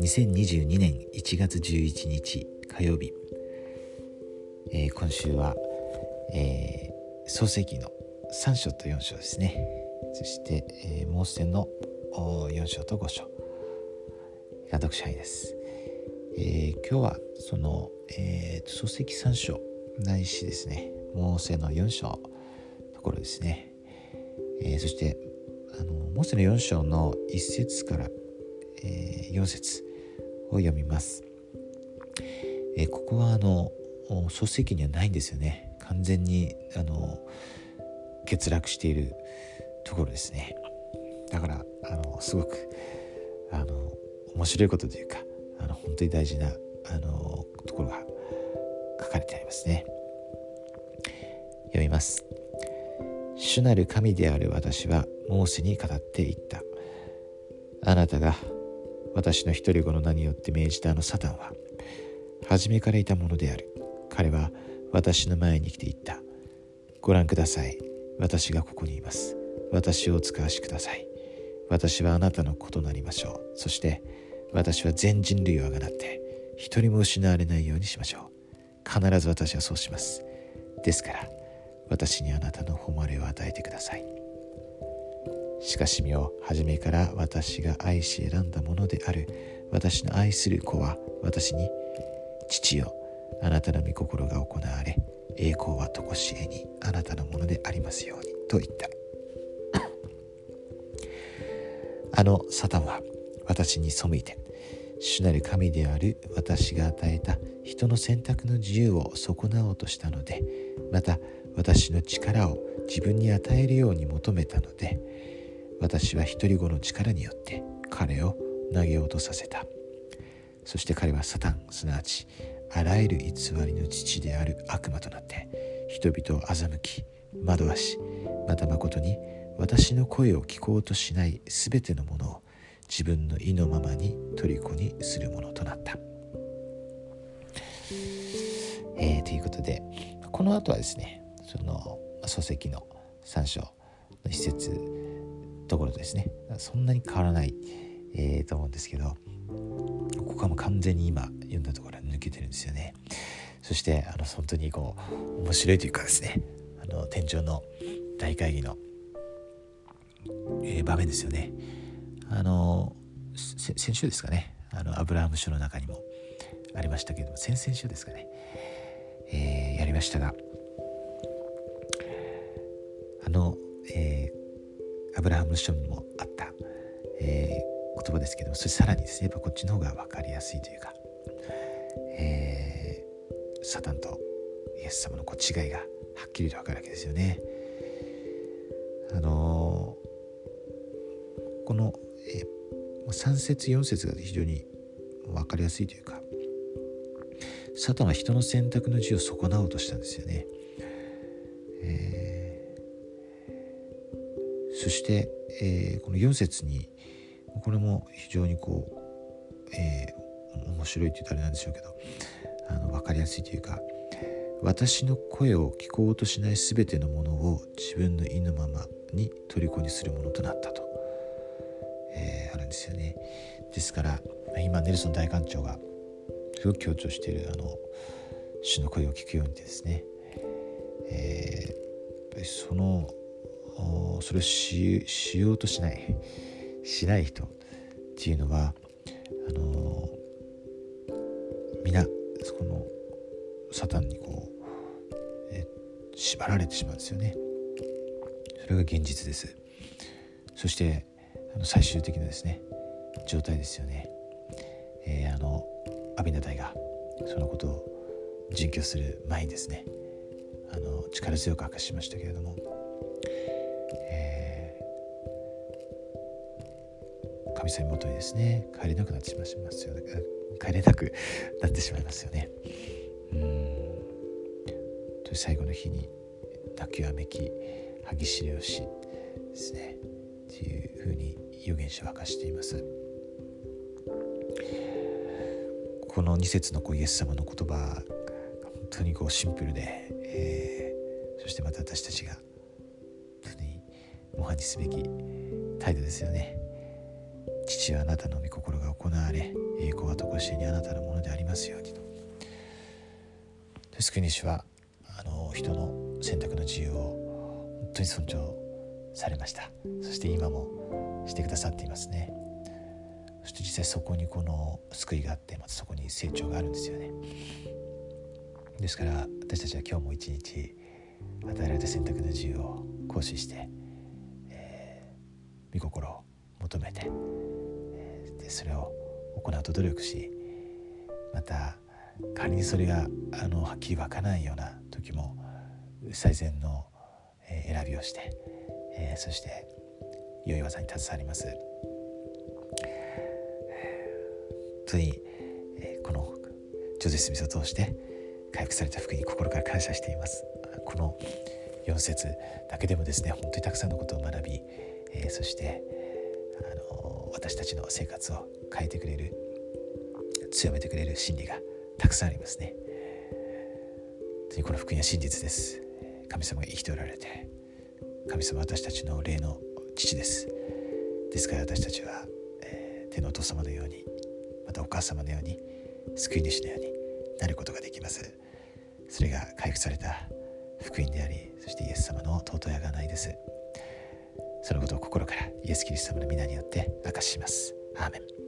2022年1月11日火曜日、えー、今週は、えー、創世記の3章と4章ですね。そして、えー、モーセの4章と5章。が読者にです、えー、今日はその、えー、創世記3章ないしですね。モーセの4章ところですね、えー、そしてあのモーセの4章の1節から、えー、4節を読みます、えー、ここはあの創世記にはないんですよね。完全にあの欠落しているところですね。だからあのすごくあの面白いことというかあの本当に大事なあのところが書かれてありますね。読みます。主なる神である私はモーセに語っていった。あなたが私の一人子の名によって命じたあのサタンは初めからいたものである。彼は私の前に来ていった。ご覧ください。私がここにいます。私をお使わしください。私はあなたの子となりましょう。そして私は全人類をあがなって一人も失われないようにしましょう。必ず私はそうします。ですから私にあなたの誉れを与えてください。しかし身を初めから私が愛し選んだものである。私の愛する子は私に父よあなたの御心が行われ栄光はとこしえにあなたのものでありますようにと言った。あのサタンは私に背いて主なる神である私が与えた人の選択の自由を損なおうとしたのでまた私の力を自分に与えるように求めたので私は独り子の力によって彼を投げ落とさせたそして彼はサタンすなわちあらゆる偽りの父である悪魔となって人々を欺き惑わしまた誠に私の声を聞こうとしない全てのものを自分の意のままに虜にするものとなった。えー、ということでこの後はですねその礎石の3章の一節ところですね。そんなに変わらない、えー、と思うんですけどここはもう完全に今読んだところは抜けてるんですよね。そしてあの本当にこう面白いというかですねあの天井の大会議の、えー、場面ですよね。あの先週ですかね。あのアブラハム書の中にもありましたけれども先々週ですかね、えー、やりましたがブラハム書にもあった、えー、言葉ですけどもそれさらにですねやっぱこっちの方が分かりやすいというか、えー、サタンとイエス様のこう違いがはっきりと分かるわけですよね。あのー、この、えー、3節4節が非常に分かりやすいというかサタンは人の選択の自由を損なおうとしたんですよね。えーそして、えー、この4節にこれも非常にこう、えー、面白いって言ったらあれなんでしょうけどあの分かりやすいというか私の声を聞こうとしない全てのものを自分の意のままに虜にするものとなったと、えー、あるんですよね。ですから今ネルソン大艦長がすごく強調しているあの主の声を聞くようにですね、えー、そのそれをしようとしないしない人っていうのはあの皆このサタンにこう、え縛られてしまうんですよね。それが現実です。そしてあの最終的なですね状態ですよね、えー、あのアビナダイがそのことを実況する前にですねあの力強く明かしましたけれども神様元にですね。帰れなくなってしまいますよね。帰れなくなってしまいますよね。うん。と最後の日に泣きわめき歯ぎしりをしですね。っていうふうに預言者は明かしています。この2節のこうイエス様の言葉本当にこうシンプルで、えー、そしてまた私たちが模範にすべき態度ですよね。父はあなたの御心が行われ栄光はとこしえにあなたのものでありますようにと。救い主はあの人の選択の自由を本当に尊重されました。そして今もしてくださっていますね。そして実際そこにこの救いがあってまたそこに成長があるんですよね。ですから私たちは今日も一日与えられた選択の自由を行使して、御心を求めて、えー、でそれを行うと努力しまた仮にそれがあのはっきり分かないような時も最善の、えー、選びをして、えー、そして良い技に携わります。本当に、えー、このジョゼス・ミスを通して回復された福に心から感謝しています。この4節だけでもですね本当にたくさんのことを学び、えー、そしてあの私たちの生活を変えてくれる強めてくれる真理がたくさんありますね。この福音は真実です。神様が生きておられて神様は私たちの霊の父です。ですから私たちは、えー、手のお父様のようにまたお母様のように救い主のようになることができます。それが回復された福音でありそしてイエス様の尊い贖いですそのことを心からイエス・キリスト様の皆によって明かします。アーメン。